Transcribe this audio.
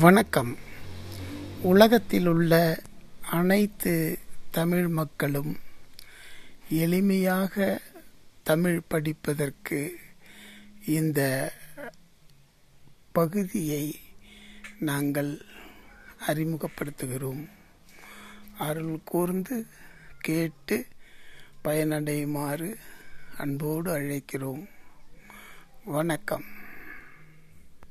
வணக்கம். உலகத்தில் உள்ள அனைத்து தமிழ் மக்களும் எளிமையாக தமிழ் படிப்பதற்கு இந்த பகுதியை நாங்கள் அறிமுகப்படுத்துகிறோம். அருள் கூர்ந்து கேட்டு பயனடையுமாறு அன்போடு அழைக்கிறோம். வணக்கம்.